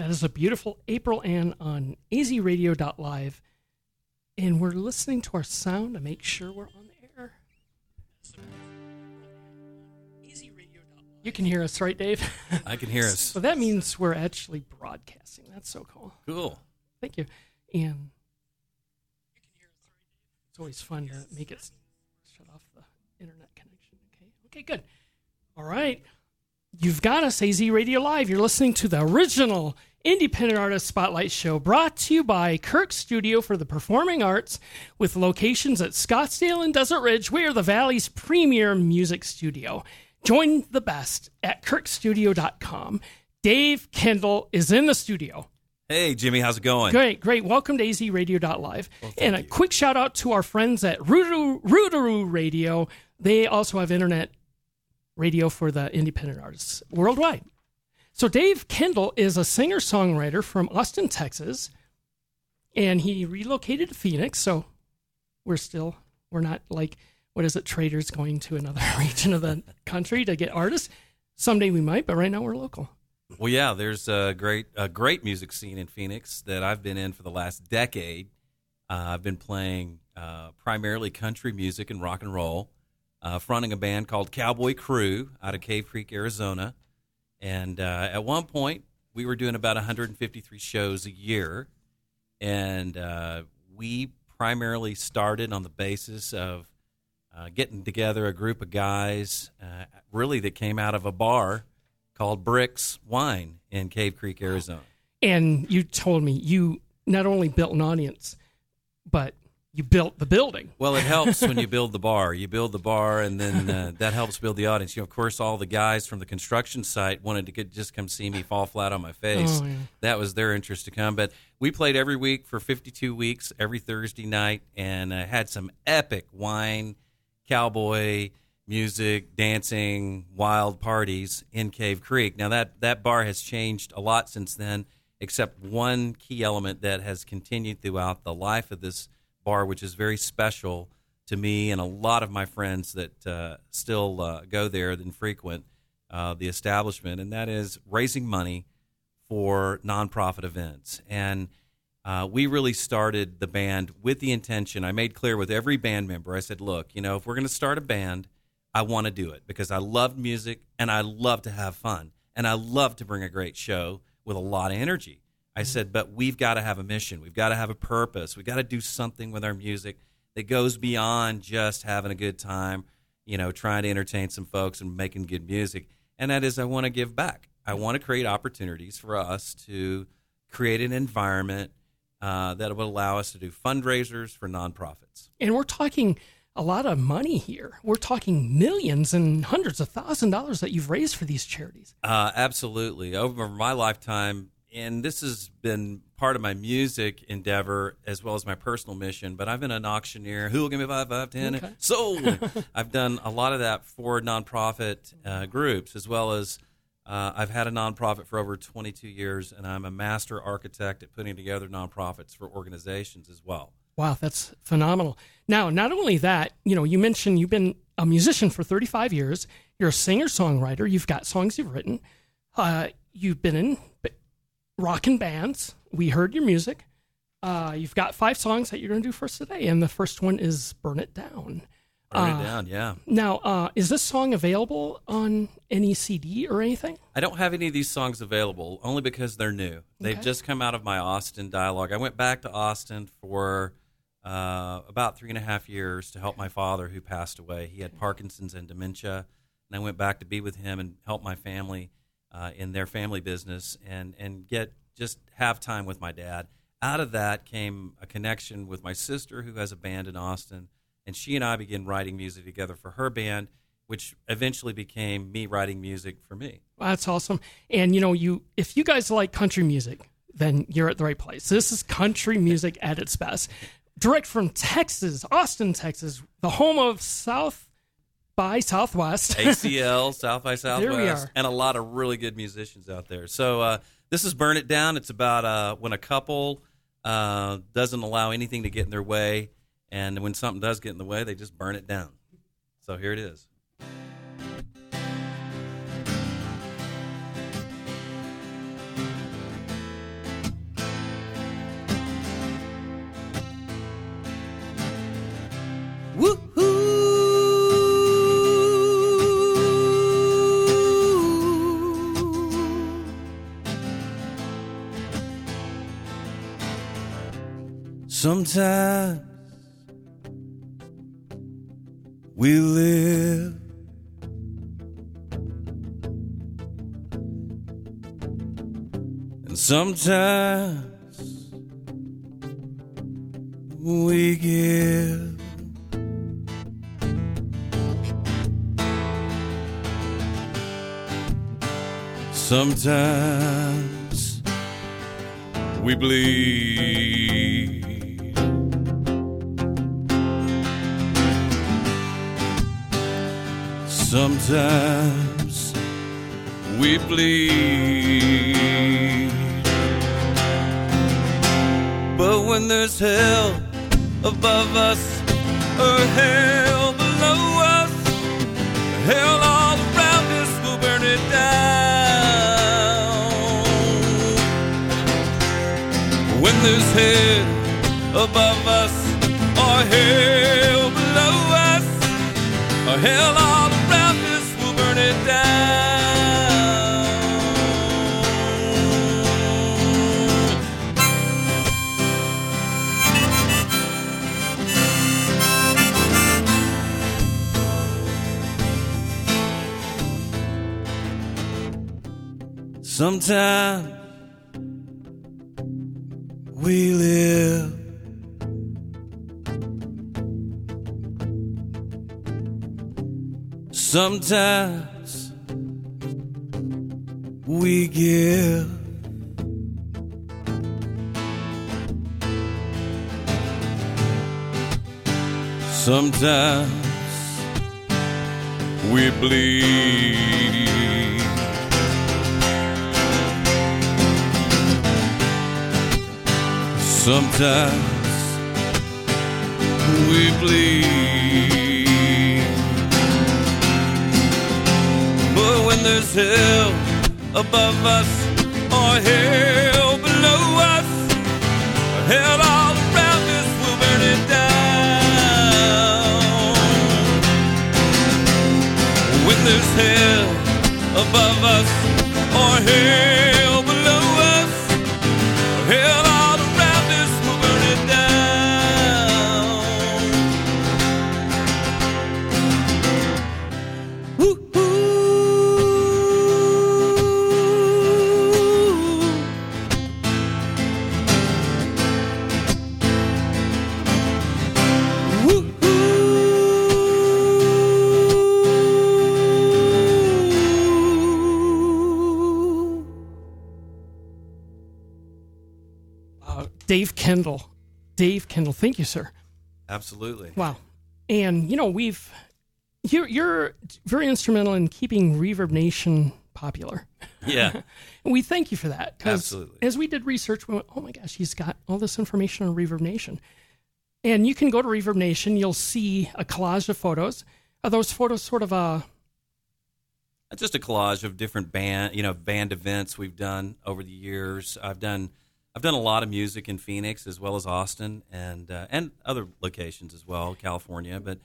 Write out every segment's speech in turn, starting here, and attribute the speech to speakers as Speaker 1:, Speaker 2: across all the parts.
Speaker 1: That is a beautiful April Ann on azradio.live. And we're listening to our sound to make sure we're on the air. You can hear us, right, Dave?
Speaker 2: I can hear us.
Speaker 1: so that means we're actually broadcasting. That's so cool.
Speaker 2: Cool.
Speaker 1: Thank you. And it's always fun to make it shut off the internet connection. Okay. Okay, good. All right. You've got us, AZ Radio Live. You're listening to the original Independent Artist Spotlight Show brought to you by Kirk Studio for the Performing Arts with locations at Scottsdale and Desert Ridge. We are the Valley's premier music studio. Join the best at kirkstudio.com. Dave Kendal is in the studio.
Speaker 2: Hey, Jimmy, how's it going?
Speaker 1: Great, great. Welcome to azradio.live.
Speaker 2: Well,
Speaker 1: and a
Speaker 2: you.
Speaker 1: quick shout out to our friends at Rootaroo Radio. They also have internet radio for the independent artists worldwide. So Dave Kendal is a singer-songwriter from Austin, Texas, and he relocated to Phoenix. So we're still we're not like what is it traders going to another region of the country to get artists. Someday we might, but right now we're local.
Speaker 2: Well, yeah, there's a great a great music scene in Phoenix that I've been in for the last decade. Uh, I've been playing uh, primarily country music and rock and roll, uh, fronting a band called Cowboy Crew out of Cave Creek, Arizona. And uh, at one point, we were doing about 153 shows a year, and uh, we primarily started on the basis of uh, getting together a group of guys, uh, really that came out of a bar called Bricks Wine in Cave Creek, Arizona.
Speaker 1: And you told me you not only built an audience, but you built the building.
Speaker 2: Well, it helps when you build the bar. You build the bar, and then uh, that helps build the audience. You know, of course, all the guys from the construction site wanted to get, just come see me fall flat on my face.
Speaker 1: Oh, yeah.
Speaker 2: That was their interest to come. But we played every week for 52 weeks, every Thursday night, and uh, had some epic wine, cowboy music, dancing, wild parties in Cave Creek. Now that that bar has changed a lot since then, except one key element that has continued throughout the life of this bar, which is very special to me and a lot of my friends that uh, still uh, go there and frequent uh, the establishment, and that is raising money for nonprofit events. And uh, we really started the band with the intention. I made clear with every band member. I said, "Look, you know, if we're going to start a band, I want to do it because I love music and I love to have fun and I love to bring a great show with a lot of energy." I said, "But we've got to have a mission. We've got to have a purpose. We've got to do something with our music that goes beyond just having a good time, you know, trying to entertain some folks and making good music. And that is, I want to give back. I want to create opportunities for us to create an environment uh, that will allow us to do fundraisers for nonprofits.
Speaker 1: And we're talking a lot of money here. We're talking millions and hundreds of thousand dollars that you've raised for these charities.
Speaker 2: Uh, absolutely. Over my lifetime, and this has been part of my music endeavor as well as my personal mission, but I've been an auctioneer. Who will give me five, five, ten?
Speaker 1: Okay.
Speaker 2: Sold. I've done a lot of that for nonprofit uh, groups as well as uh, I've had a nonprofit for over 22 years, and I'm a master architect at putting together nonprofits for organizations as well.
Speaker 1: Wow, that's phenomenal. Now, not only that, you know, you mentioned you've been a musician for 35 years. You're a singer songwriter. You've got songs you've written. Uh, you've been in rockin' bands. We heard your music. Uh, you've got five songs that you're going to do for us today, and the first one is "Burn It Down."
Speaker 2: Burn
Speaker 1: Uh,
Speaker 2: it down, yeah.
Speaker 1: Now, uh, is this song available on any CD or anything?
Speaker 2: I don't have any of these songs available only because they're new. They've
Speaker 1: Okay.
Speaker 2: just come out of my Austin dialogue. I went back to Austin for uh, about three and a half years to help my father who passed away. He had Parkinson's and dementia, and I went back to be with him and help my family uh, in their family business and and get just have time with my dad. Out of that came a connection with my sister who has a band in Austin, and she and I began writing music together for her band, which eventually became me writing music for me.
Speaker 1: Well, that's awesome. And you know, you if you guys like country music, then you're at the right place. This is country music at its best. Direct from Texas, Austin, Texas, the home of South by Southwest.
Speaker 2: ACL, South by
Speaker 1: There we
Speaker 2: Southwest,
Speaker 1: are.
Speaker 2: and a lot of really good musicians out there. So uh, this is Burn It Down. It's about uh, when a couple uh, doesn't allow anything to get in their way, and when something does get in the way, they just burn it down. So here it is. Sometimes we live and sometimes we give. Sometimes we bleed. Sometimes we bleed. But when there's hell above us or hell below us, hell all around us will burn it down. When there's hell above us or hell below us, or hell all Sometimes we live. Sometimes we give. Sometimes we bleed. Sometimes we bleed. But when there's hell above us or hell below us, or hell all around us we'll burn it down. When there's hell above us or hell
Speaker 1: Kendal. Thank you, sir.
Speaker 2: Absolutely.
Speaker 1: Wow. And you know, we've you're you're very instrumental in keeping Reverb Nation popular.
Speaker 2: Yeah.
Speaker 1: And we thank you for that.
Speaker 2: Absolutely.
Speaker 1: As we did research, we went, oh my gosh, he's got all this information on Reverb Nation. And you can go to Reverb Nation, you'll see a collage of photos. Are those photos sort of a
Speaker 2: just a collage of different band you know band events we've done over the years i've done i've done a lot of music in phoenix as well as austin and uh, and other locations as well california but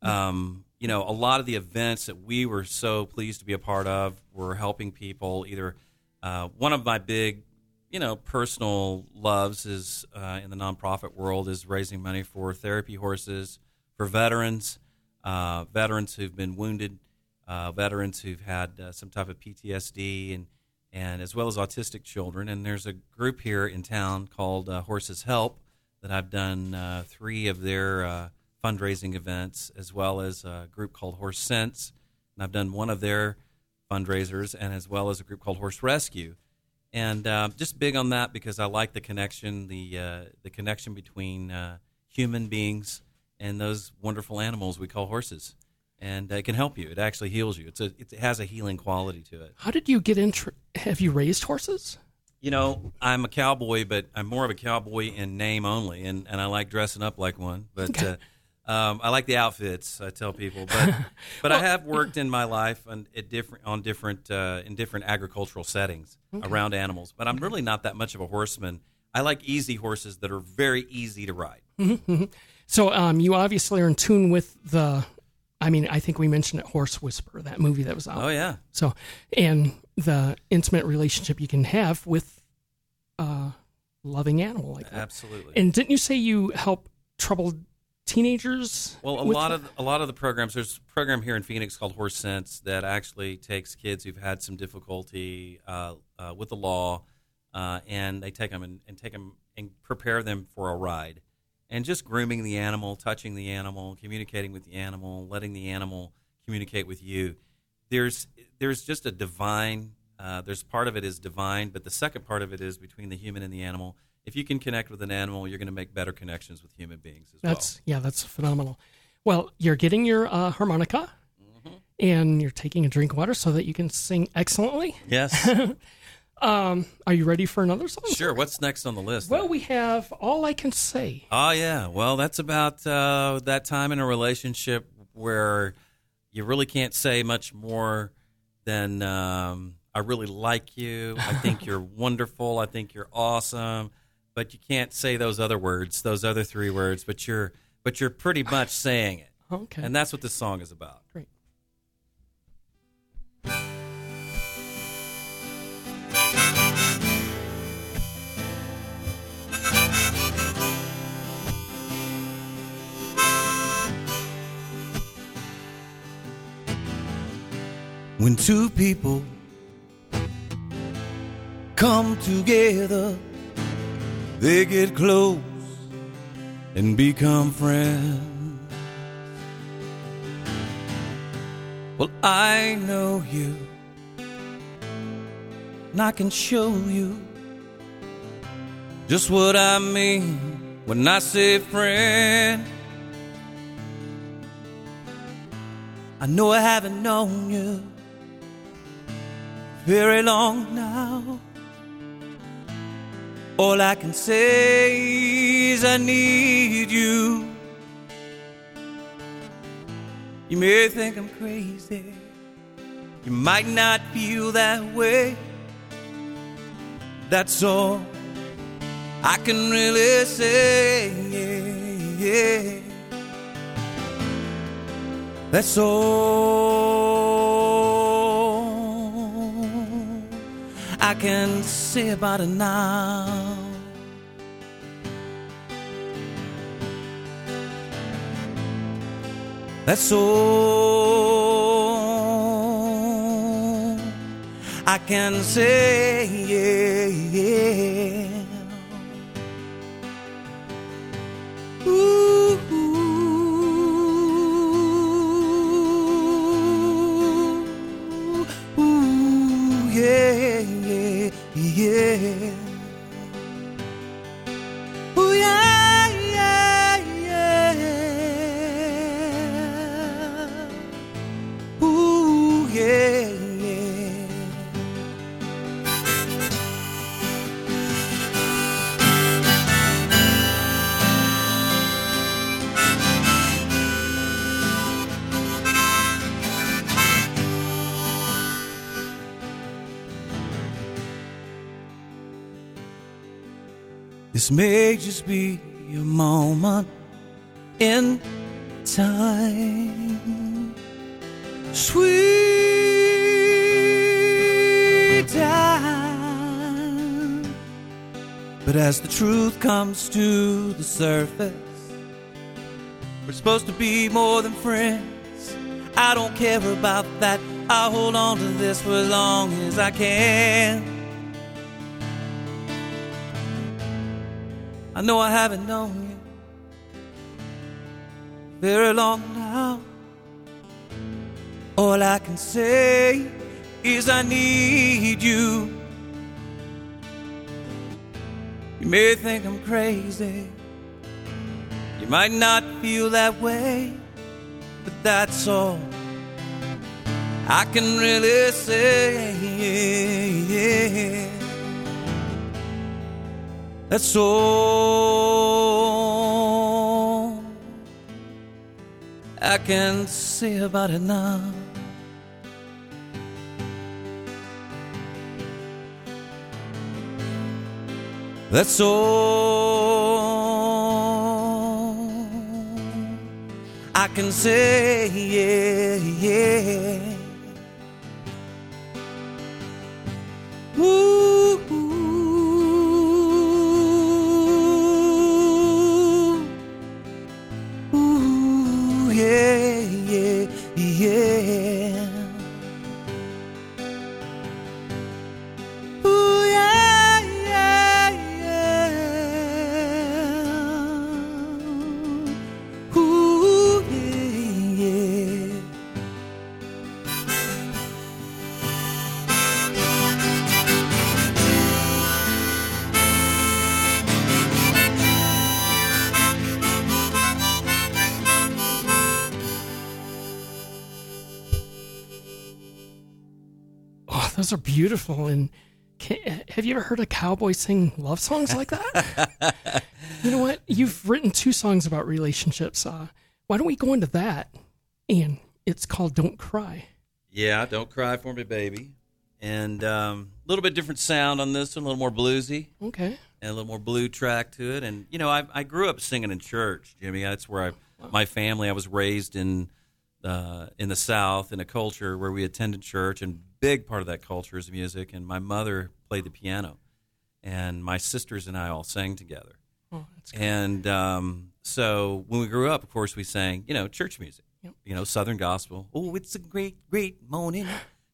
Speaker 2: um, you know a lot of the events that we were so pleased to be a part of were helping people either uh, one of my big you know personal loves is uh, in the nonprofit world is raising money for therapy horses for veterans uh, veterans who've been wounded uh, veterans who've had uh, some type of PTSD and and as well as autistic children. And there's a group here in town called uh, Horses Help that I've done uh, three of their uh, fundraising events, as well as a group called Horse Sense, and I've done one of their fundraisers, and as well as a group called Horse Rescue. And uh, just big on that because I like the connection, the uh, the connection between uh, human beings and those wonderful animals we call horses and it can help you. It actually heals you. It's a it has a healing quality to it.
Speaker 1: how did you get into have you raised horses?
Speaker 2: You know, I'm a cowboy, but I'm more of a cowboy in name only, and, and I like dressing up like one. But uh, um, I like the outfits. I tell people, but but I have worked in my life on at different on different uh, in different agricultural settings around animals. But I'm really not that much of a horseman. I like easy horses that are very easy to ride.
Speaker 1: So um, you obviously are in tune with the I mean, I think we mentioned it Horse Whisperer, that movie that was out.
Speaker 2: Oh yeah,
Speaker 1: So, and the intimate relationship you can have with a loving animal like that.
Speaker 3: Absolutely.
Speaker 1: And didn't you say you help troubled teenagers?
Speaker 3: Well, a lot
Speaker 1: that?
Speaker 3: of a lot of the programs. There's a program here in Phoenix called Horse Sense that actually takes kids who've had some difficulty uh, uh, with the law, uh, and they take them and, and take them and prepare them for a ride, and just grooming the animal, touching the animal, communicating with the animal, letting the animal communicate with you. There's there's just a divine. Uh, there's part of it is divine, but the second part of it is between the human and the animal. If you can connect with an animal, you're going to make better connections with human beings as well.
Speaker 1: That's yeah, that's phenomenal. Well, you're getting your uh, harmonica, and you're taking a drink of water so that you can sing excellently.
Speaker 3: Yes.
Speaker 1: Um, are you ready for another song?
Speaker 3: Sure. What's next on the list?
Speaker 1: Well, we have all I can say.
Speaker 3: oh yeah. Well, that's about uh, that time in a relationship where you really can't say much more than um, "I really like you," "I think you're wonderful," "I think you're awesome," but you can't say those other words, those other three words. But you're but you're pretty much saying it,
Speaker 1: Okay,
Speaker 3: and that's what this song is about.
Speaker 1: great.
Speaker 2: When two people come together, they get close and become friends. Well, I know you, and I can show you just what I mean when I say friend. I know I haven't known you very long now. All I can say is I need you. You may think I'm crazy. You might not feel that way. That's all I can really say. Yeah. That's all I can say about it now. That's all I can say. Yeah. Ooh, This may just be a moment in time. Sweet time. But as the truth comes to the surface, we're supposed to be more than friends. I don't care about that. I'll hold on to this for as long as I can. I know I haven't known you very long now. All I can say is I need you. You may think I'm crazy. You might not feel that way, but that's all I can really say. That's all I can say about it now. That's all I can say. Yeah, yeah.
Speaker 1: Beautiful. And can, have you ever heard a cowboy sing love songs like that? you know what? You've written two songs about relationships. Uh, why don't we go into that? And it's called "Don't Cry."
Speaker 2: Yeah, don't cry for me, baby. And um, a little bit different sound on this one, a little more bluesy.
Speaker 1: Okay.
Speaker 2: and a little more blue track to it. And you know, I, I grew up singing in church, Jimmy. That's where I, my family. I was raised in uh, in the South in a culture where we attended church, and big part of that culture is music. And my mother played the piano, and my sisters and I all sang together.
Speaker 1: Oh, that's.
Speaker 2: And um, so when we grew up, of course, we sang, you know, church music,
Speaker 1: Yep.
Speaker 2: you know, Southern gospel. Oh, it's a great, great morning,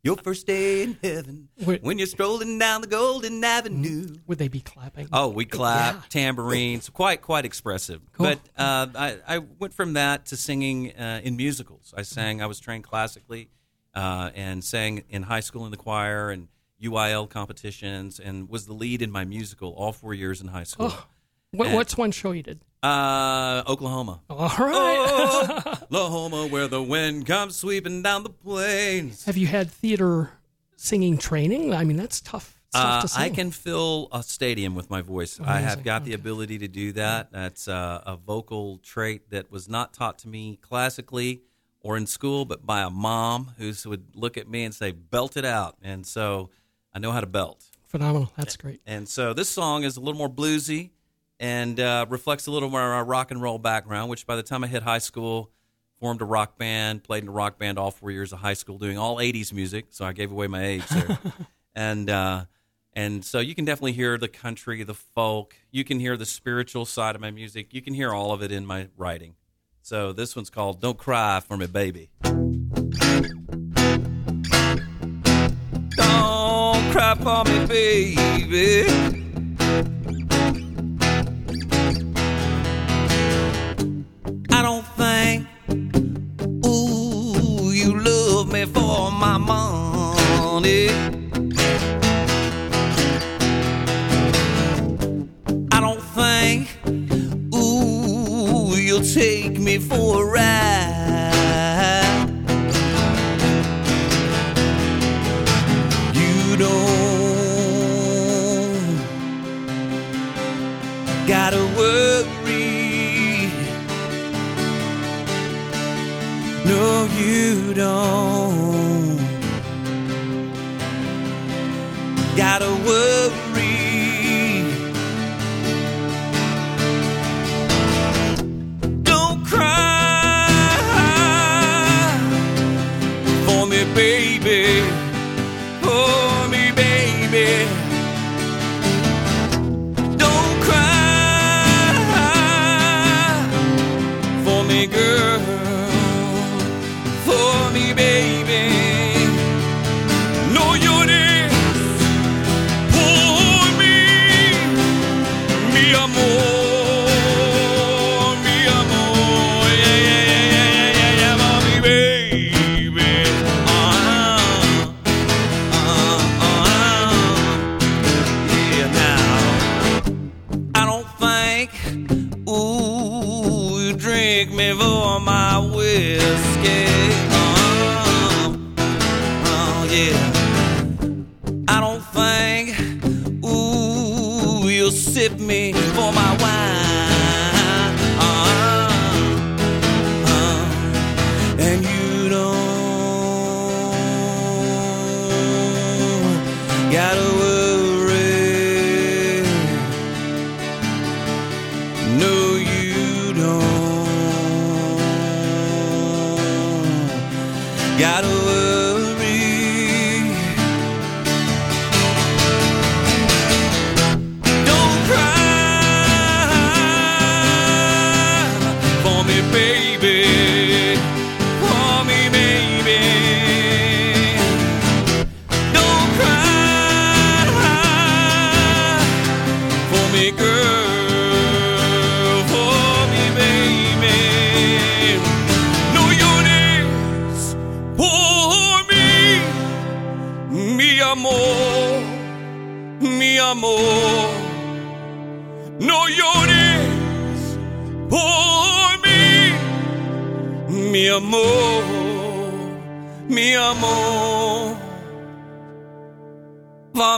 Speaker 2: your first day in heaven,
Speaker 1: Wait.
Speaker 2: when you're strolling down the Golden Avenue.
Speaker 1: Would they be clapping?
Speaker 2: Oh, we clap,
Speaker 1: Yeah.
Speaker 2: tambourines, quite quite expressive.
Speaker 1: Cool.
Speaker 2: But uh, I, I went from that to singing uh, in musicals. I sang. I was trained classically, uh, and sang in high school in the choir and UIL competitions, and was the lead in my musical all four years in high school.
Speaker 1: Oh, what,
Speaker 2: And-
Speaker 1: what's one show you did?
Speaker 2: Uh, Oklahoma.
Speaker 1: All right.
Speaker 2: Oh, Oklahoma, where the wind comes sweeping down the plains.
Speaker 1: Have you had theater singing training? I mean, that's tough stuff
Speaker 2: Uh. I can fill a stadium with my voice. I have got the ability to do that. That's uh, a vocal trait that was not taught to me classically or in school, but by a mom who would look at me and say, "Belt it out." And so I know how to belt.
Speaker 1: Phenomenal. That's great.
Speaker 2: And so this song is a little more bluesy and uh, reflects a little more our rock and roll background, which by the time I hit high school, formed a rock band, played in a rock band all four years of high school, doing all 80s music. So I gave away my age there. and, uh, and so you can definitely hear the country, the folk. You can hear the spiritual side of my music. You can hear all of it in my writing. So this one's called Don't Cry for Me, Baby. Don't cry for me, baby. I don't think, ooh, you love me for my money. Take me for a ride. You'll sip me for my wine.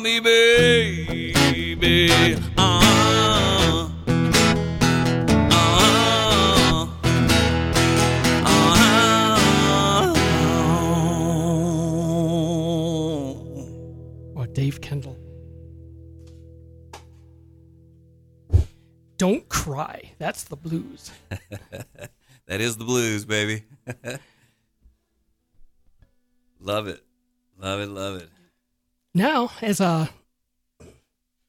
Speaker 2: Me, baby.
Speaker 4: Uh-huh. Uh-huh. Uh-huh.
Speaker 1: Or Dave Kendal. Don't cry. That's the blues.
Speaker 2: That is the blues, baby. love it. Love it. Love it.
Speaker 1: Now, as a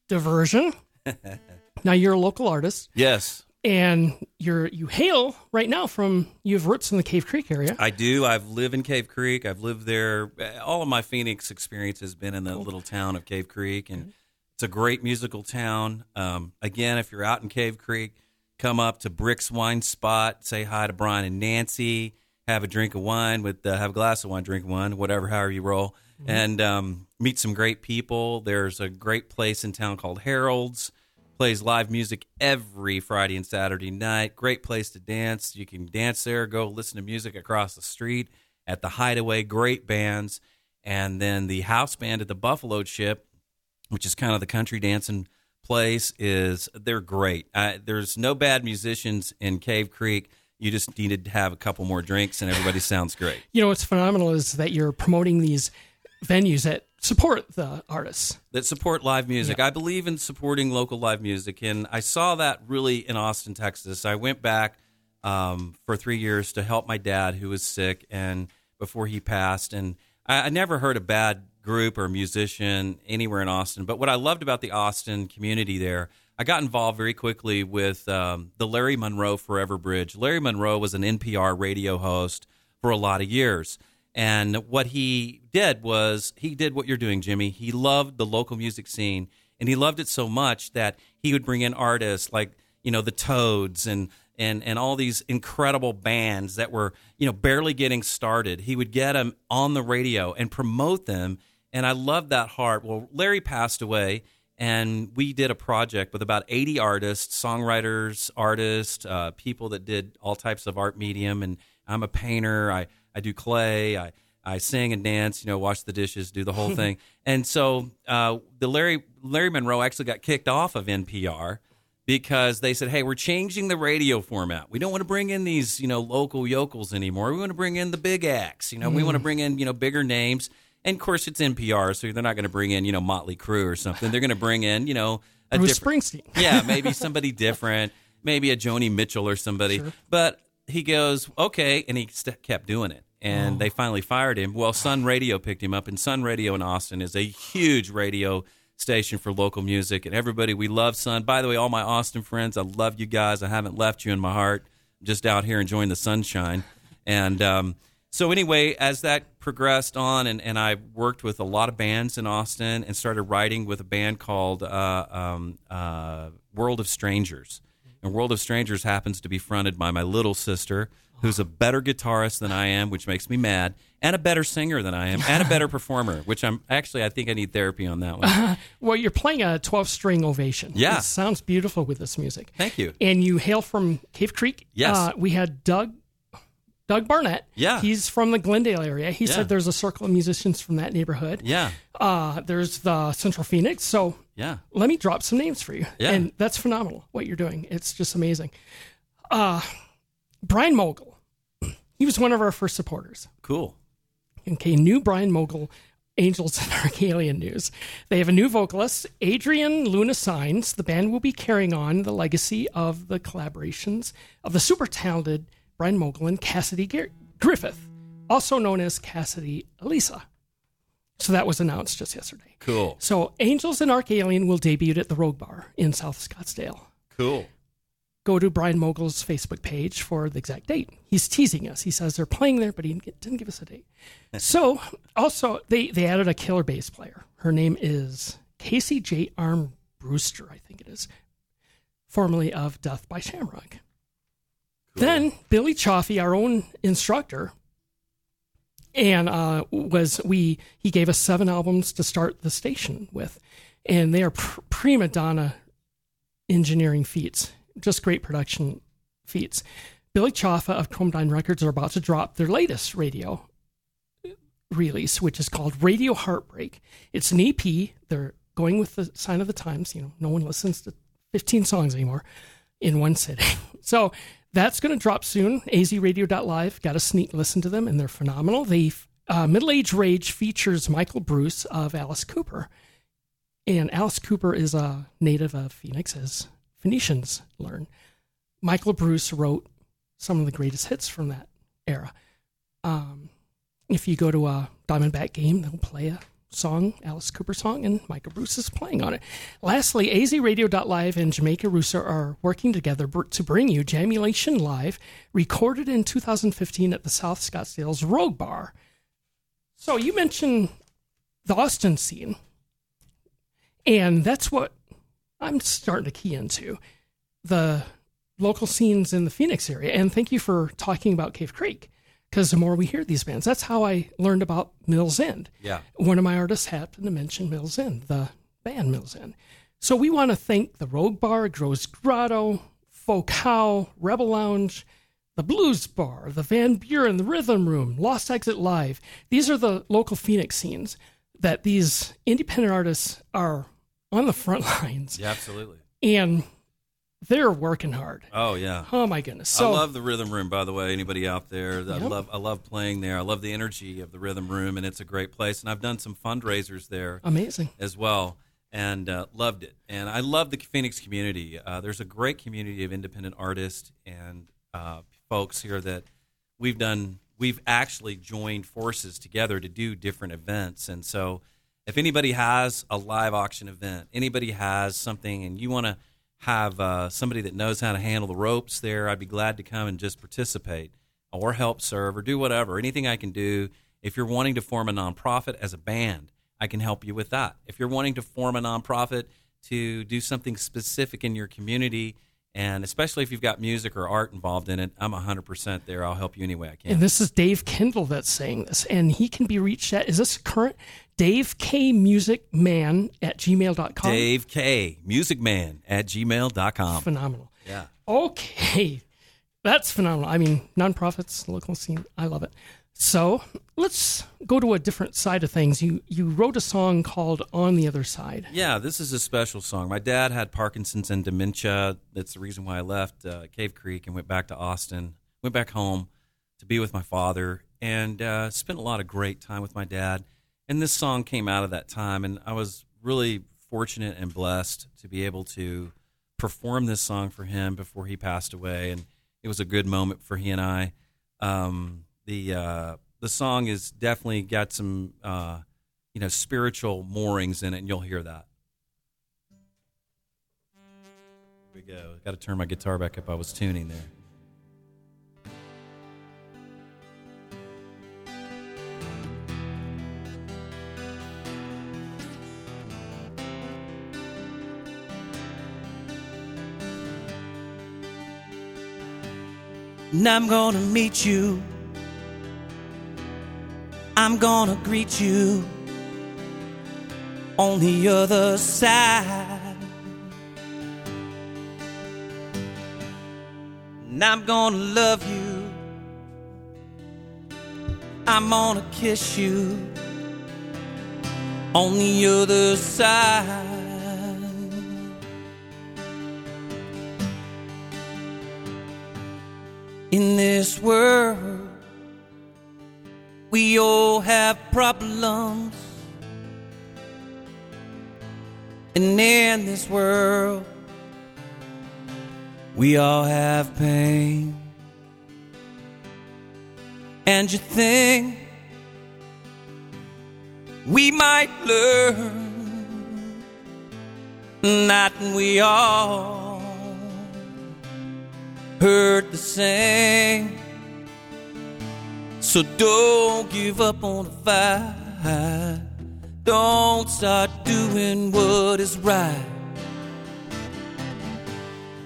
Speaker 1: diversion, now you're a local artist
Speaker 2: Yes,
Speaker 1: and you're you hail right now from you have roots in the Cave Creek area.
Speaker 2: I do. I've lived in Cave Creek. I've lived there. All of my Phoenix experience has been in the little town of Cave Creek, and it's a great musical town. Um, again, if you're out in Cave Creek, come up to Brick's Wine Spot, say hi to Brian and Nancy, have a drink of wine with, uh, have a glass of wine, drink one, whatever, however you roll, and um, meet some great people. There's a great place in town called Harold's plays live music every Friday and Saturday night. Great place to dance. You can dance there, go listen to music across the street at the Hideaway. Great bands. And then the house band at the Buffalo Chip, which is kind of the country dancing place, is they're great. Uh, there's no bad musicians in Cave Creek. You just needed to have a couple more drinks, and everybody sounds great.
Speaker 1: You know what's phenomenal is that you're promoting these venues that support the artists.
Speaker 2: that support live music. I believe in supporting local live music, and I saw that really in Austin, Texas. I went back um, for three years to help my dad, who was sick, and before he passed, and I, I never heard a bad group or musician anywhere in Austin. But what I loved about the Austin community there, I got involved very quickly with um, the Larry Monroe Forever Bridge. Larry Monroe was an NPR radio host for a lot of years. And what he did was he did what you're doing, Jimmy. He loved the local music scene, and he loved it so much that he would bring in artists like you know the Toads and and and all these incredible bands that were you know barely getting started. He would get them on the radio and promote them, and I loved that heart. Well, Larry passed away, and we did a project with about 80 artists, songwriters, artists, uh, people that did all types of art medium. And I'm a painter. I I do clay. I I sing and dance. You know, wash the dishes, do the whole thing. And so uh, the Larry Larry Monroe actually got kicked off of NPR because they said, "Hey, we're changing the radio format. We don't want to bring in these, you know, local yokels anymore. We want to bring in the big acts. You know, we want to bring in, you know, bigger names. And of course, it's NPR, so they're not going to bring in, you know, Motley Crue or something. They're going to bring in, you know, a
Speaker 1: Bruce
Speaker 2: different,
Speaker 1: Springsteen.
Speaker 2: yeah, maybe somebody different, maybe a Joni Mitchell or somebody. But he goes, okay, and he st- kept doing it. And they finally fired him. Well, Sun Radio picked him up, and Sun Radio in Austin is a huge radio station for local music. And everybody, we love Sun. By the way, all my Austin friends, I love you guys. I haven't left you in my heart. I'm just out here enjoying the sunshine. And um, so, anyway, as that progressed on, and, and I worked with a lot of bands in Austin and started writing with a band called uh, um, uh, World of Strangers. And World of Strangers happens to be fronted by my little sister, who's a better guitarist than I am, which makes me mad, and a better singer than I am, and a better performer, which I'm actually, I think I need therapy on that one.
Speaker 1: Well, you're playing a 12 string ovation.
Speaker 2: Yeah.
Speaker 1: It sounds beautiful with this music.
Speaker 2: Thank you.
Speaker 1: And you hail from Cave Creek.
Speaker 2: Yes.
Speaker 1: Uh, we had Doug. Doug Barnett.
Speaker 2: Yeah.
Speaker 1: He's from the Glendale area. He
Speaker 2: Yeah.
Speaker 1: said there's a circle of musicians from that neighborhood.
Speaker 2: Yeah,
Speaker 1: Uh, there's the Central Phoenix. So
Speaker 2: yeah.
Speaker 1: let me drop some names for you.
Speaker 2: Yeah.
Speaker 1: And that's phenomenal what you're doing. It's just amazing. Uh, Brian Mogul. He was one of our first supporters.
Speaker 2: Cool.
Speaker 1: Okay, new Brian Mogul Angels and Archalian news. They have a new vocalist, Adrian Luna Signs. The band will be carrying on the legacy of the collaborations of the super talented Brian Mogul and Cassidy Gar- Griffith, also known as Cassidy Elisa. So that was announced just yesterday.
Speaker 2: Cool.
Speaker 1: So Angels and Archalian will debut at the Rogue Bar in South Scottsdale.
Speaker 2: Cool.
Speaker 1: Go to Brian Mogul's Facebook page for the exact date. He's teasing us. He says they're playing there, but he didn't give us a date. so, also, they, they added a killer bass player. Her name is Casey J. Arm Brewster, I think it is, formerly of Death by Shamrock. Then Billy Chaffee, our own instructor, and uh, was we he gave us seven albums to start the station with, and they are pr- prima donna engineering feats, just great production feats. Billy Chaffee of Chromedine Records are about to drop their latest radio release, which is called Radio Heartbreak. It's an EP. They're going with the sign of the times. You know, no one listens to 15 songs anymore in one sitting. So that's going to drop soon. azradio.live. Got a sneak listen to them, and they're phenomenal. The uh, Middle Age Rage features Michael Bruce of Alice Cooper. And Alice Cooper is a native of Phoenix, as Phoenicians learn. Michael Bruce wrote some of the greatest hits from that era. Um, if you go to a Diamondback game, they'll play a song, Alice Cooper song, and Michael Bruce is playing on it. Lastly, azradio.live and Jamaica Rooster are working together to bring you Jamulation Live, recorded in 2015 at the South Scottsdale's Rogue Bar. So you mentioned the Austin scene, and that's what I'm starting to key into the local scenes in the Phoenix area. And thank you for talking about Cave Creek because the more we hear these bands, that's how I learned about Mills End.
Speaker 2: Yeah.
Speaker 1: One of my artists happened to mention Mills End, the band Mills End. So we want to thank the Rogue Bar, Gross Grotto, Folk Cow, Rebel Lounge, the Blues Bar, the Van Buren, the Rhythm Room, Last Exit Live. These are the local Phoenix scenes that these independent artists are on the front lines.
Speaker 2: Yeah, absolutely.
Speaker 1: And they're working hard.
Speaker 2: Oh yeah.
Speaker 1: Oh my goodness. So
Speaker 2: I love the rhythm room. By the way, anybody out there, I love I love playing there. I love the energy of the rhythm room, and it's a great place. And I've done some fundraisers there
Speaker 1: amazing.
Speaker 2: as well, and uh, loved it. And I love the Phoenix community. Uh, there's a great community of independent artists and uh, folks here that we've done. We've actually joined forces together to do different events, and so if anybody has a live auction event, anybody has something, and you want to have uh, somebody that knows how to handle the ropes there, I'd be glad to come and just participate or help serve or do whatever. Anything I can do. If you're wanting to form a nonprofit as a band, I can help you with that. If you're wanting to form a nonprofit to do something specific in your community, and especially if you've got music or art involved in it, I'm 100% there. I'll help you any way I can.
Speaker 1: And this is Dave Kendal that's saying this. And he can be reached at, is this current? Dave K Music Man at gmail.com.
Speaker 2: Dave K, Music Man at gmail.com.
Speaker 1: Phenomenal.
Speaker 2: Yeah.
Speaker 1: Okay. That's phenomenal. I mean, nonprofits, local scene. I love it. So let's go to a different side of things. You you wrote a song called On the Other Side.
Speaker 2: Yeah, this is a special song. My dad had Parkinson's and dementia. That's the reason why I left uh, Cave Creek and went back to Austin. Went back home to be with my father and uh, spent a lot of great time with my dad. And this song came out of that time, and I was really fortunate and blessed to be able to perform this song for him before he passed away, and it was a good moment for he and I. Um, the uh, the song is definitely got some uh, you know spiritual moorings in it, and you'll hear that. Here we go. Got to turn my guitar back up. I was tuning there.
Speaker 4: And I'm gonna meet you. I'm gonna greet you on the other side. And I'm gonna love you. I'm gonna kiss you on the other side. In this world, we all have problems. And in this world, we all have pain. And you think we might learn that we all heard the same. So don't give up on the fight. Don't start doing what is right.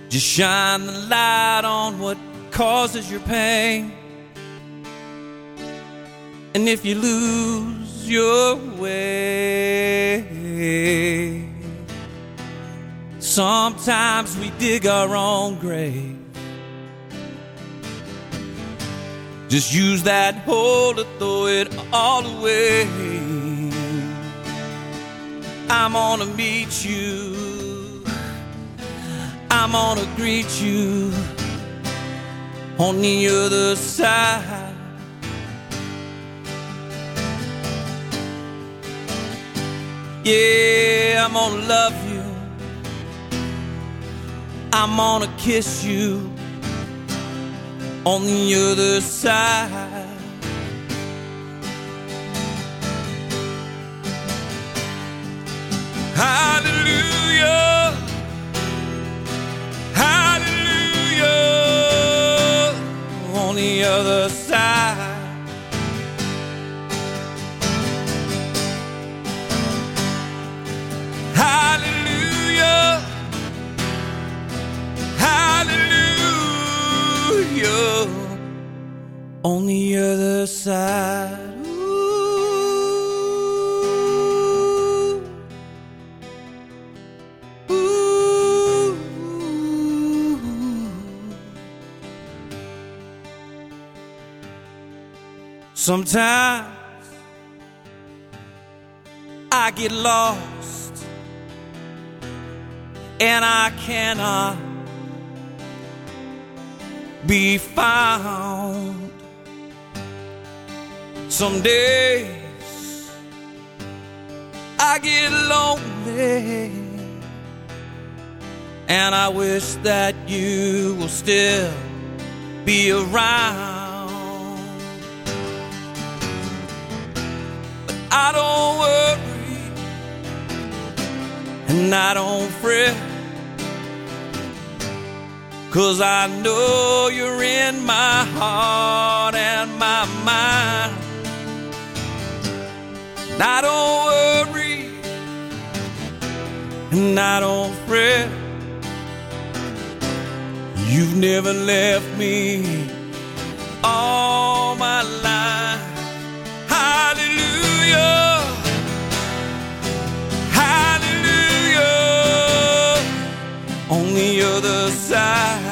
Speaker 4: Just shine the light on what causes your pain. And if you lose your way, sometimes we dig our own grave.
Speaker 2: Just use that hole to throw it all away. I'm gonna meet you. I'm gonna greet you on the other side. Yeah, I'm gonna love you. I'm gonna kiss you on the other side. Hallelujah. Hallelujah. On the other side. On the other side. Ooh. Ooh. Sometimes I get lost and I cannot be found. Some days I get lonely and I wish that you will still be around. But I don't worry and I don't fret. Cause I know you're in my heart and my mind. And I don't worry and I don't fret. You've never left me all my life. Hallelujah. Hallelujah. On the other side.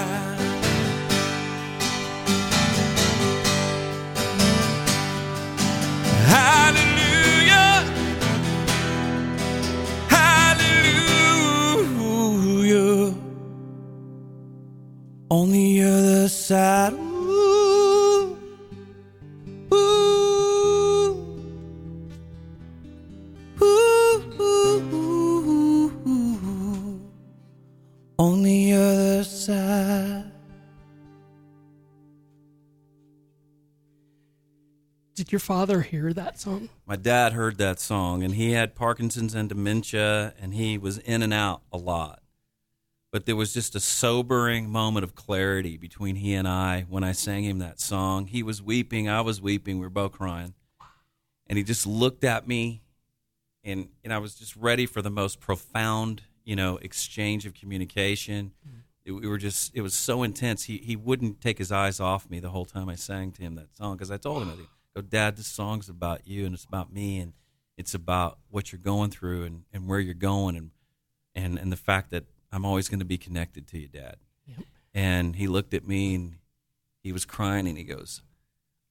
Speaker 2: On the other side. Ooh. Ooh. Ooh. On the other side.
Speaker 1: Did your father hear that song?
Speaker 5: My dad heard that song, and he had Parkinson's and dementia, and he was in and out a lot. But there was just a sobering moment of clarity between he and I when I sang him that song. He was weeping, I was weeping, we were both crying. And he just looked at me, and, and I was just ready for the most profound, you know, exchange of communication. It, we were just, it was so intense. He, he wouldn't take his eyes off me the whole time I sang to him that song because I told him, I go, oh, Dad, this song's about you and it's about me and it's about what you're going through and, and where you're going and, and, and the fact that I'm always going to be connected to you, Dad.
Speaker 1: Yep.
Speaker 5: And he looked at me and he was crying and he goes,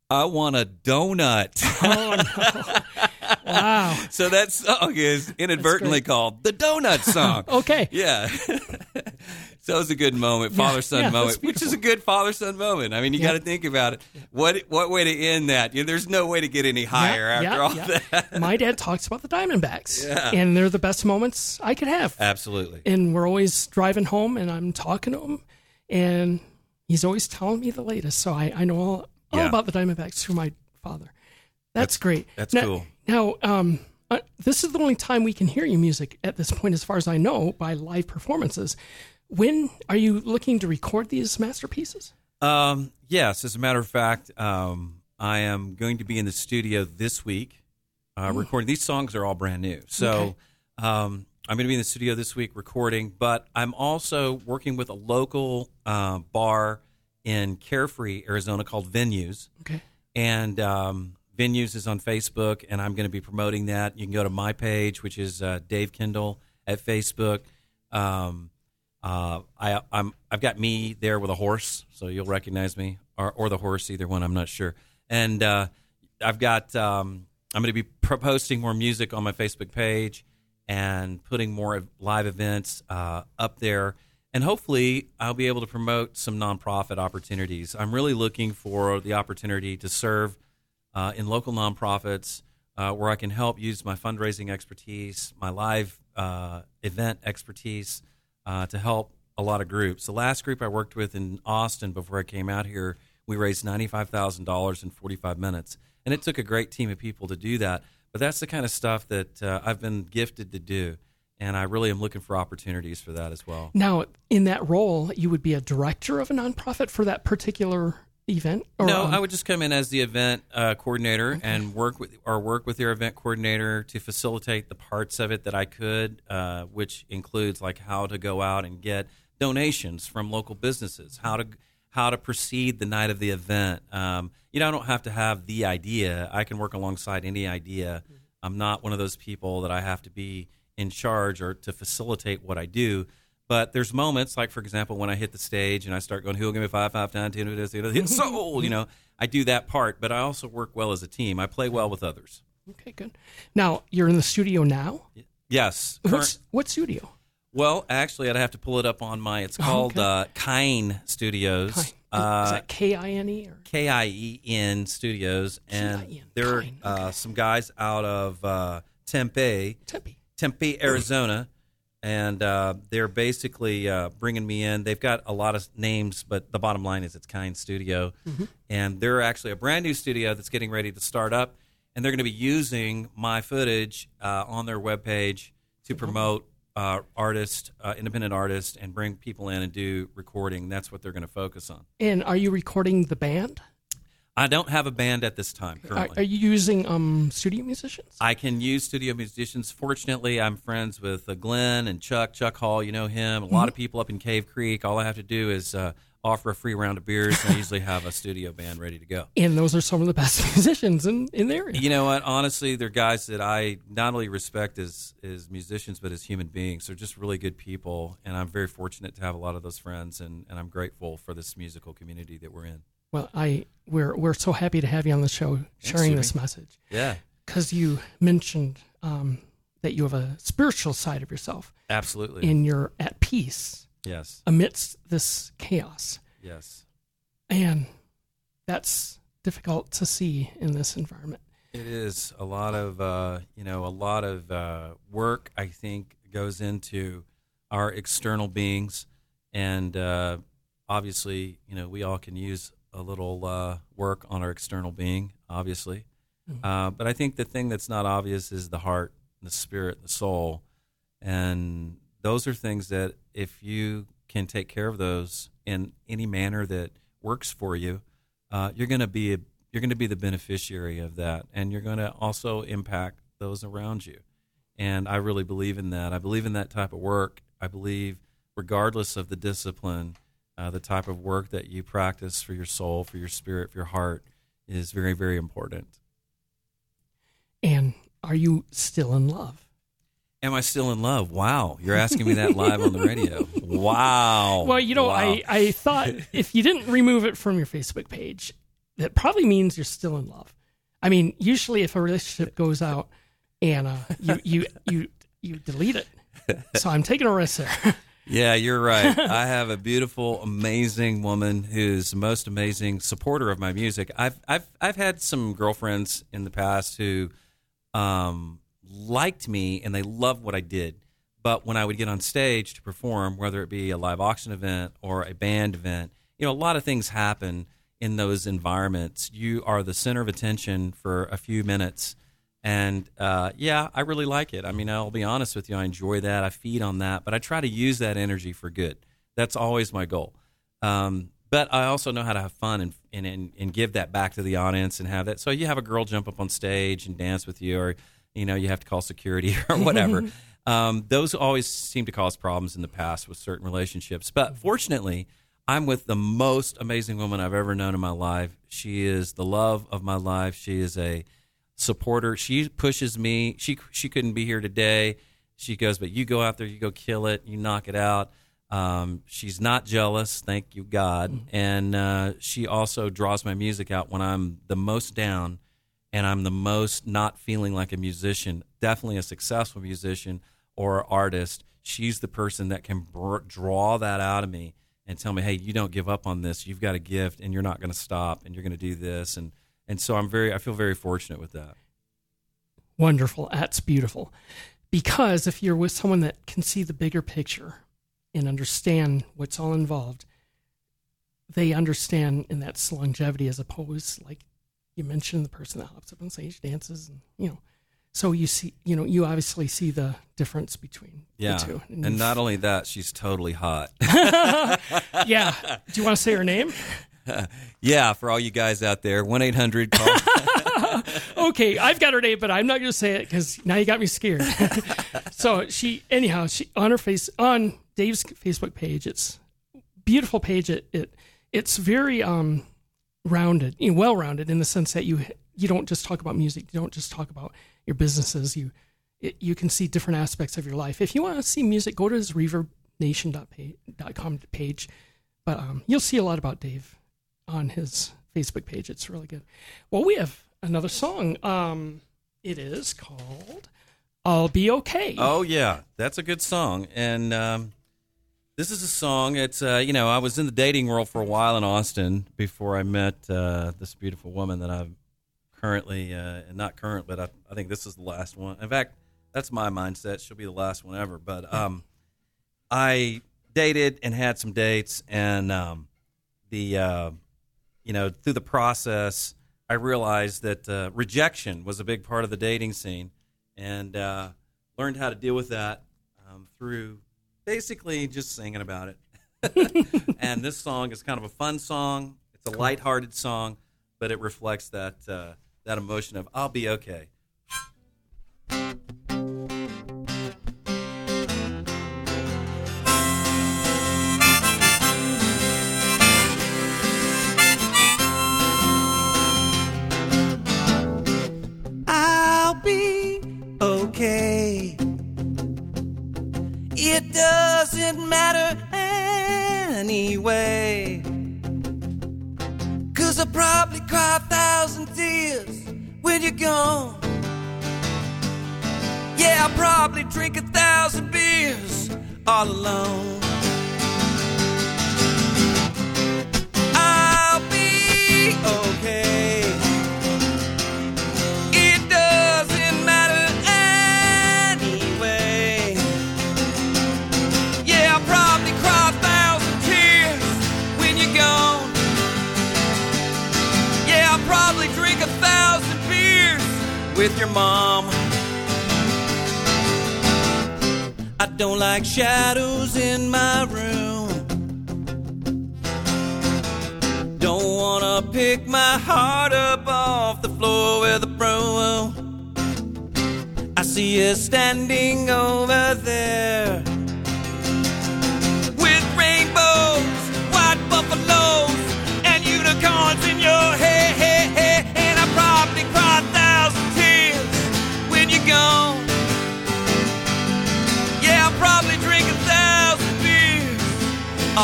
Speaker 5: I want a donut.
Speaker 1: Oh no! wow.
Speaker 5: so that song is inadvertently called the Donut Song.
Speaker 1: Okay.
Speaker 5: Yeah. so it was a good moment, father son
Speaker 1: yeah,
Speaker 5: moment, which is a good father son moment. I mean, you
Speaker 1: Yeah.
Speaker 5: got to think about it. What what way to end that? You know, there's no way to get any higher
Speaker 1: Yeah,
Speaker 5: after
Speaker 1: yeah,
Speaker 5: all that.
Speaker 1: My dad talks about the Diamondbacks,
Speaker 5: Yeah.
Speaker 1: and they're the best moments I could have.
Speaker 5: Absolutely.
Speaker 1: and we're always driving home and I'm talking to him and he's always telling me the latest. So I, I know all, all
Speaker 5: Yeah.
Speaker 1: about the Diamondbacks through my father. That's, great.
Speaker 5: that's
Speaker 1: now,
Speaker 5: cool.
Speaker 1: Now, um, uh, this is the only time we can hear your music at this point, as far as I know, by live performances. When are you looking to record these masterpieces?
Speaker 5: Um, yes, as a matter of fact, um, I am going to be in the studio this week uh, recording. These songs are all brand new. So
Speaker 1: Okay.
Speaker 5: um, I'm going to be in the studio this week recording, but I'm also working with a local uh, bar in Carefree, Arizona called Venues.
Speaker 1: Okay.
Speaker 5: And um, Venues is on Facebook, and I'm going to be promoting that. You can go to my page, which is uh, Dave Kendal at Facebook. Um,
Speaker 2: Uh, I, I'm I've got me there with a horse, so you'll recognize me, or, or the horse, either one. I'm not sure. And uh, I've got um, I'm going to be posting more music on my Facebook page and putting more live events uh, up there. And hopefully, I'll be able to promote some nonprofit opportunities. I'm really looking for the opportunity to serve uh, in local nonprofits uh, where I can help use my fundraising expertise, my live uh, event expertise uh, to help a lot of groups. The last group I worked with in Austin before I came out here, we raised $95,000 in 45 minutes. And it took a great team of people to do that. But that's the kind of stuff that uh, I've been gifted to do. And I really am looking for opportunities for that as well.
Speaker 1: Now, in that role, you would be a director of a nonprofit for that particular event?
Speaker 2: Or, no, um, I would just come in as the event uh, coordinator okay. and work with or work with their event coordinator to facilitate the parts of it that I could, uh, which includes like how to go out and get donations from local businesses, how to how to proceed the night of the event. Um, you know, I don't have to have the idea. I can work alongside any idea. I'm not one of those people that I have to be in charge or to facilitate what I do. But there's moments, like for example, when I hit the stage and I start going, "Who will give me five, five, ten, ten, hit soul?" You know, I do that part, but I also work well as a team. I play well with others.
Speaker 1: Okay, good. Now you're in the studio now.
Speaker 2: Yes.
Speaker 1: What's what studio?
Speaker 2: Well, actually, I'd have to pull it up on my. It's oh, called okay. uh, Kine Studios. Kine.
Speaker 1: Uh, Is that K I N E or
Speaker 2: K I E N Studios? And K-I-N. there are uh, some guys out of uh, Tempe,
Speaker 1: Tempe,
Speaker 2: Tempe, Arizona and uh, they're basically uh, bringing me in. They've got a lot of names, but the bottom line is it's Kind Studio, mm-hmm. and they're actually a brand new studio that's getting ready to start up, and they're going to be using my footage uh, on their webpage to mm-hmm. promote uh, artists, uh, independent artists, and bring people in and do recording. That's what they're going to focus on.
Speaker 1: And are you recording the band?
Speaker 2: I don't have a band at this time currently.
Speaker 1: Are, are, you using um, studio musicians?
Speaker 2: I can use studio musicians. Fortunately, I'm friends with uh, Glenn and Chuck, Chuck Hall. You know him. A mm-hmm. lot of people up in Cave Creek. All I have to do is uh, offer a free round of beers, and I usually have a studio band ready to go.
Speaker 1: And those are some of the best musicians in, in the area.
Speaker 2: You know what? Honestly, they're guys that I not only respect as, as musicians, but as human beings. They're just really good people, and I'm very fortunate to have a lot of those friends, and, and I'm grateful for this musical community that we're in.
Speaker 1: Well, I we're we're so happy to have you on the show sharing this message.
Speaker 2: Yeah,
Speaker 1: because you mentioned um, that you have a spiritual side of yourself.
Speaker 2: Absolutely,
Speaker 1: and you're at peace.
Speaker 2: Yes,
Speaker 1: amidst this chaos.
Speaker 2: Yes,
Speaker 1: and that's difficult to see in this environment.
Speaker 2: It is a lot of uh, you know a lot of uh, work. I think goes into our external beings, and uh, obviously, you know, we all can use a little uh, work on our external being, obviously. Mm-hmm. Uh, but I think the thing that's not obvious is the heart, the spirit, the soul, and those are things that if you can take care of those in any manner that works for you, uh, you're going to be a, you're going to be the beneficiary of that, and you're going to also impact those around you. And I really believe in that. I believe in that type of work. I believe, regardless of the discipline uh, the type of work that you practice for your soul, for your spirit, for your heart is very, very important.
Speaker 1: And are you still in love?
Speaker 2: Am I still in love? Wow. You're asking me that live on the radio. Wow.
Speaker 1: Well, you know,
Speaker 2: wow.
Speaker 1: I, I thought if you didn't remove it from your Facebook page, that probably means you're still in love. I mean, usually if a relationship goes out and uh, you, you, you, you delete it. So I'm taking a risk there.
Speaker 2: Yeah, you're right. I have a beautiful, amazing woman who's the most amazing supporter of my music. I've I've I've had some girlfriends in the past who um, liked me and they loved what I did. But when I would get on stage to perform, whether it be a live auction event or a band event, you know, a lot of things happen in those environments. You are the center of attention for a few minutes and uh, yeah, I really like it. I mean, I'll be honest with you, I enjoy that. I feed on that, but I try to use that energy for good. That's always my goal. Um, but I also know how to have fun and, and, and give that back to the audience and have that. So you have a girl jump up on stage and dance with you, or you know you have to call security or whatever. um, those always seem to cause problems in the past with certain relationships. But fortunately, I'm with the most amazing woman I've ever known in my life. She is the love of my life. She is a supporter. She pushes me. She she couldn't be here today. She goes, but you go out there, you go kill it, you knock it out. Um, she's not jealous, thank you God, and uh, she also draws my music out when I'm the most down and I'm the most not feeling like a musician. Definitely a successful musician or artist. She's the person that can br- draw that out of me and tell me, "Hey, you don't give up on this. You've got a gift, and you're not going to stop, and you're going to do this." And and so I'm very, I feel very fortunate with that.
Speaker 1: Wonderful. That's beautiful. Because if you're with someone that can see the bigger picture and understand what's all involved, they understand in that's longevity as opposed, like you mentioned, the person that hops up on stage, dances, and you know. So you see, you know, you obviously see the difference between
Speaker 2: Yeah,
Speaker 1: the two.
Speaker 2: and not only that, she's totally hot.
Speaker 1: yeah. Do you want to say her name?
Speaker 2: yeah, for all you guys out there, one eight hundred call.
Speaker 1: okay, I've got her name, but I'm not going to say it because now you got me scared. so she, anyhow, she on her face on Dave's Facebook page. It's beautiful page. It, it it's very um rounded, you know, well rounded in the sense that you you don't just talk about music. You don't just talk about your businesses. You it, you can see different aspects of your life. If you want to see music, go to his reverbnation.com page. But um, you'll see a lot about Dave on his Facebook page. It's really good. Well, we have another song. Um, it is called "I'll Be Okay."
Speaker 2: Oh yeah, that's a good song, and um, this is a song. It's uh, you know I was in the dating world for a while in Austin before I met uh, this beautiful woman that I'm currently uh, not current, but I, I think this is the last one. In fact, that's my mindset. She'll be the last one ever. But um, I dated and had some dates, and um, the uh, you know through the process, I realized that uh, rejection was a big part of the dating scene, and uh, learned how to deal with that um, through basically just singing about it. and this song is kind of a fun song. It's a lighthearted song, but it reflects that uh, that emotion of "I'll be okay."
Speaker 4: Doesn't matter anyway. Cause I probably cry a thousand tears when you're gone. Yeah, I'll probably drink a thousand beers all alone. Your mom. I don't like shadows in my room. Don't wanna pick my heart up off the floor with a broom. I see you standing over there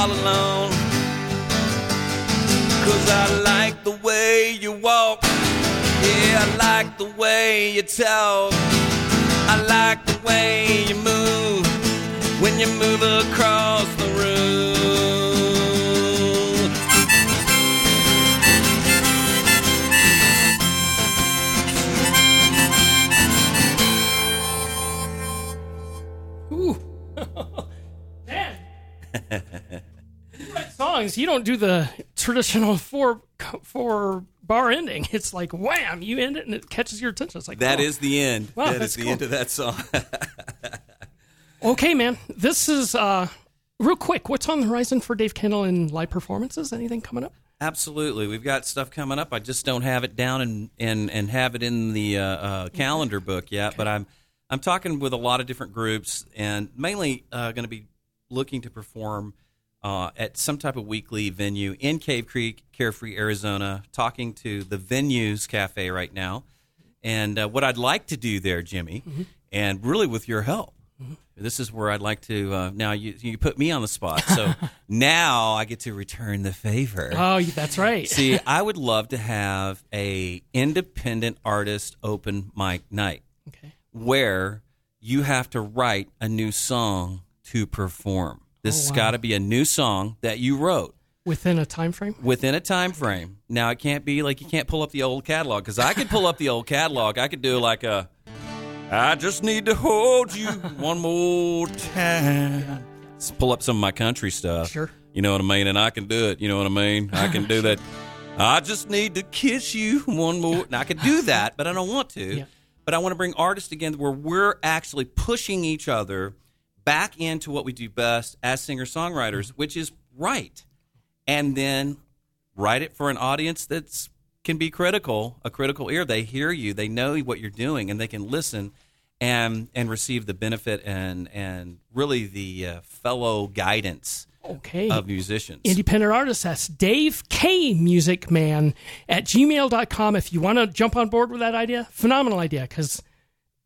Speaker 4: all alone. Cause I like the way you walk. Yeah, I like the way you talk. I like the way you move when you move across the
Speaker 1: songs. You don't do the traditional four four bar ending. It's like wham, you end it and it catches your attention. It's like
Speaker 2: That
Speaker 1: oh.
Speaker 2: is the end.
Speaker 1: Wow,
Speaker 2: that is the
Speaker 1: cool.
Speaker 2: end of that song.
Speaker 1: Okay, man. This is uh real quick. What's on the horizon for Dave Kendal in live performances? Anything coming up?
Speaker 2: Absolutely, we've got stuff coming up. I just don't have it down and and, and have it in the uh, uh, calendar book yet. But I'm I'm talking with a lot of different groups, and mainly uh, going to be looking to perform uh, at some type of weekly venue in Cave Creek, Carefree, Arizona. Talking to the Venues Cafe right now, and uh, what I'd like to do there, Jimmy, and really with your help, This is where I'd like to. Uh, now you you put me on the spot, so now I get to return the favor.
Speaker 1: Oh, that's right.
Speaker 2: See, I would love to have a independent artist open mic night
Speaker 1: okay.
Speaker 2: where you have to write a new song to perform. This
Speaker 1: Oh,
Speaker 2: has got to be a new song that you wrote
Speaker 1: Within a time frame.
Speaker 2: within a time frame. Now it can't be like you can't pull up the old catalog because I could pull up the old catalog. I could do like a. I just need to hold you one more time. Let's pull up some of my country stuff.
Speaker 1: Sure.
Speaker 2: You know what I mean? And I can do it. You know what I mean? I can do that. I just need to kiss you one more. And I could do that, but I don't want to.
Speaker 1: Yeah.
Speaker 2: But I want to bring artists together where we're actually pushing each other back into what we do best as singer songwriters, which is write. And then write it for an audience that's can be critical, a critical ear. They hear you, they know what you're doing, and they can listen and and receive the benefit and and really the uh, fellow guidance
Speaker 1: Okay.
Speaker 2: of musicians.
Speaker 1: Independent artist, that's Dave K Music Man at gmail.com. If you want to jump on board with that idea, phenomenal idea because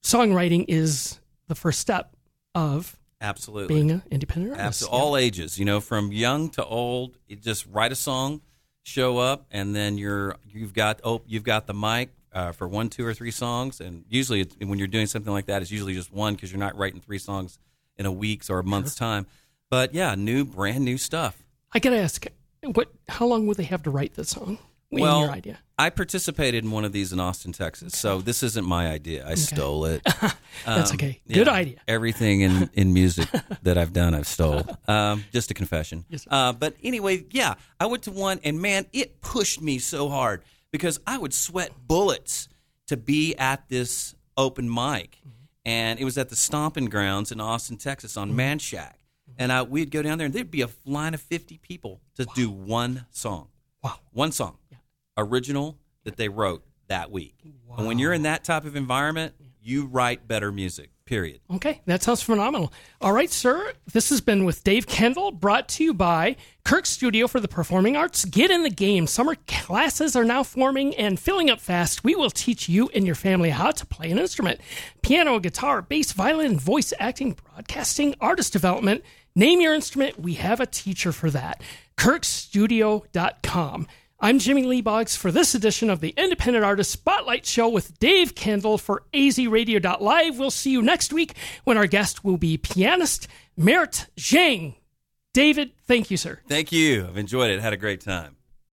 Speaker 1: songwriting is the first step of
Speaker 2: Absolutely.
Speaker 1: being an independent artist.
Speaker 2: Absolutely. All ages, you know, from young to old. You just write a song, show up, and then you're you've got oh, you've got the mic uh, for one, two, or three songs. And usually, it's, when you're doing something like that, it's usually just one because you're not writing three songs in a week's or a month's time. But yeah, new, brand new stuff.
Speaker 1: I got to ask, what? how long would they have to write the song? In
Speaker 2: well,
Speaker 1: your idea.
Speaker 2: I participated in one of these in Austin, Texas. So this isn't my idea. I stole it.
Speaker 1: That's
Speaker 2: Um,
Speaker 1: okay. Good
Speaker 2: yeah,
Speaker 1: idea.
Speaker 2: Everything in, in music that I've done, I've stole. Um, just a confession.
Speaker 1: Yes,
Speaker 2: uh, but anyway, yeah, I went to one, and man, it pushed me so hard because I would sweat bullets to be at this open mic,
Speaker 1: Mm-hmm.
Speaker 2: and it was at the Stomping Grounds in Austin, Texas, on
Speaker 1: Mm-hmm.
Speaker 2: Manchaca. And I, we'd go down there, and there'd be a line of fifty people to do one song
Speaker 1: Wow.
Speaker 2: one song, original that they wrote that week. And when you're in that type of environment, you write better music. Period.
Speaker 1: Okay, that sounds phenomenal. All right, sir. This has been with Dave Kendal, brought to you by Kirk Studio for the Performing Arts. Get in the game. Summer classes are now forming and filling up fast. We will teach you and your family how to play an instrument piano, guitar, bass, violin, voice acting, broadcasting, artist development. Name your instrument. We have a teacher for that. KirkStudio.com. I'm Jimmy Lee Boggs for this edition of the Independent Artist Spotlight Show with Dave Kendal for azradio.live. We'll see you next week when our guest will be pianist Merit Zhang. David, thank you, sir.
Speaker 2: Thank you. I've enjoyed it. Had a great time.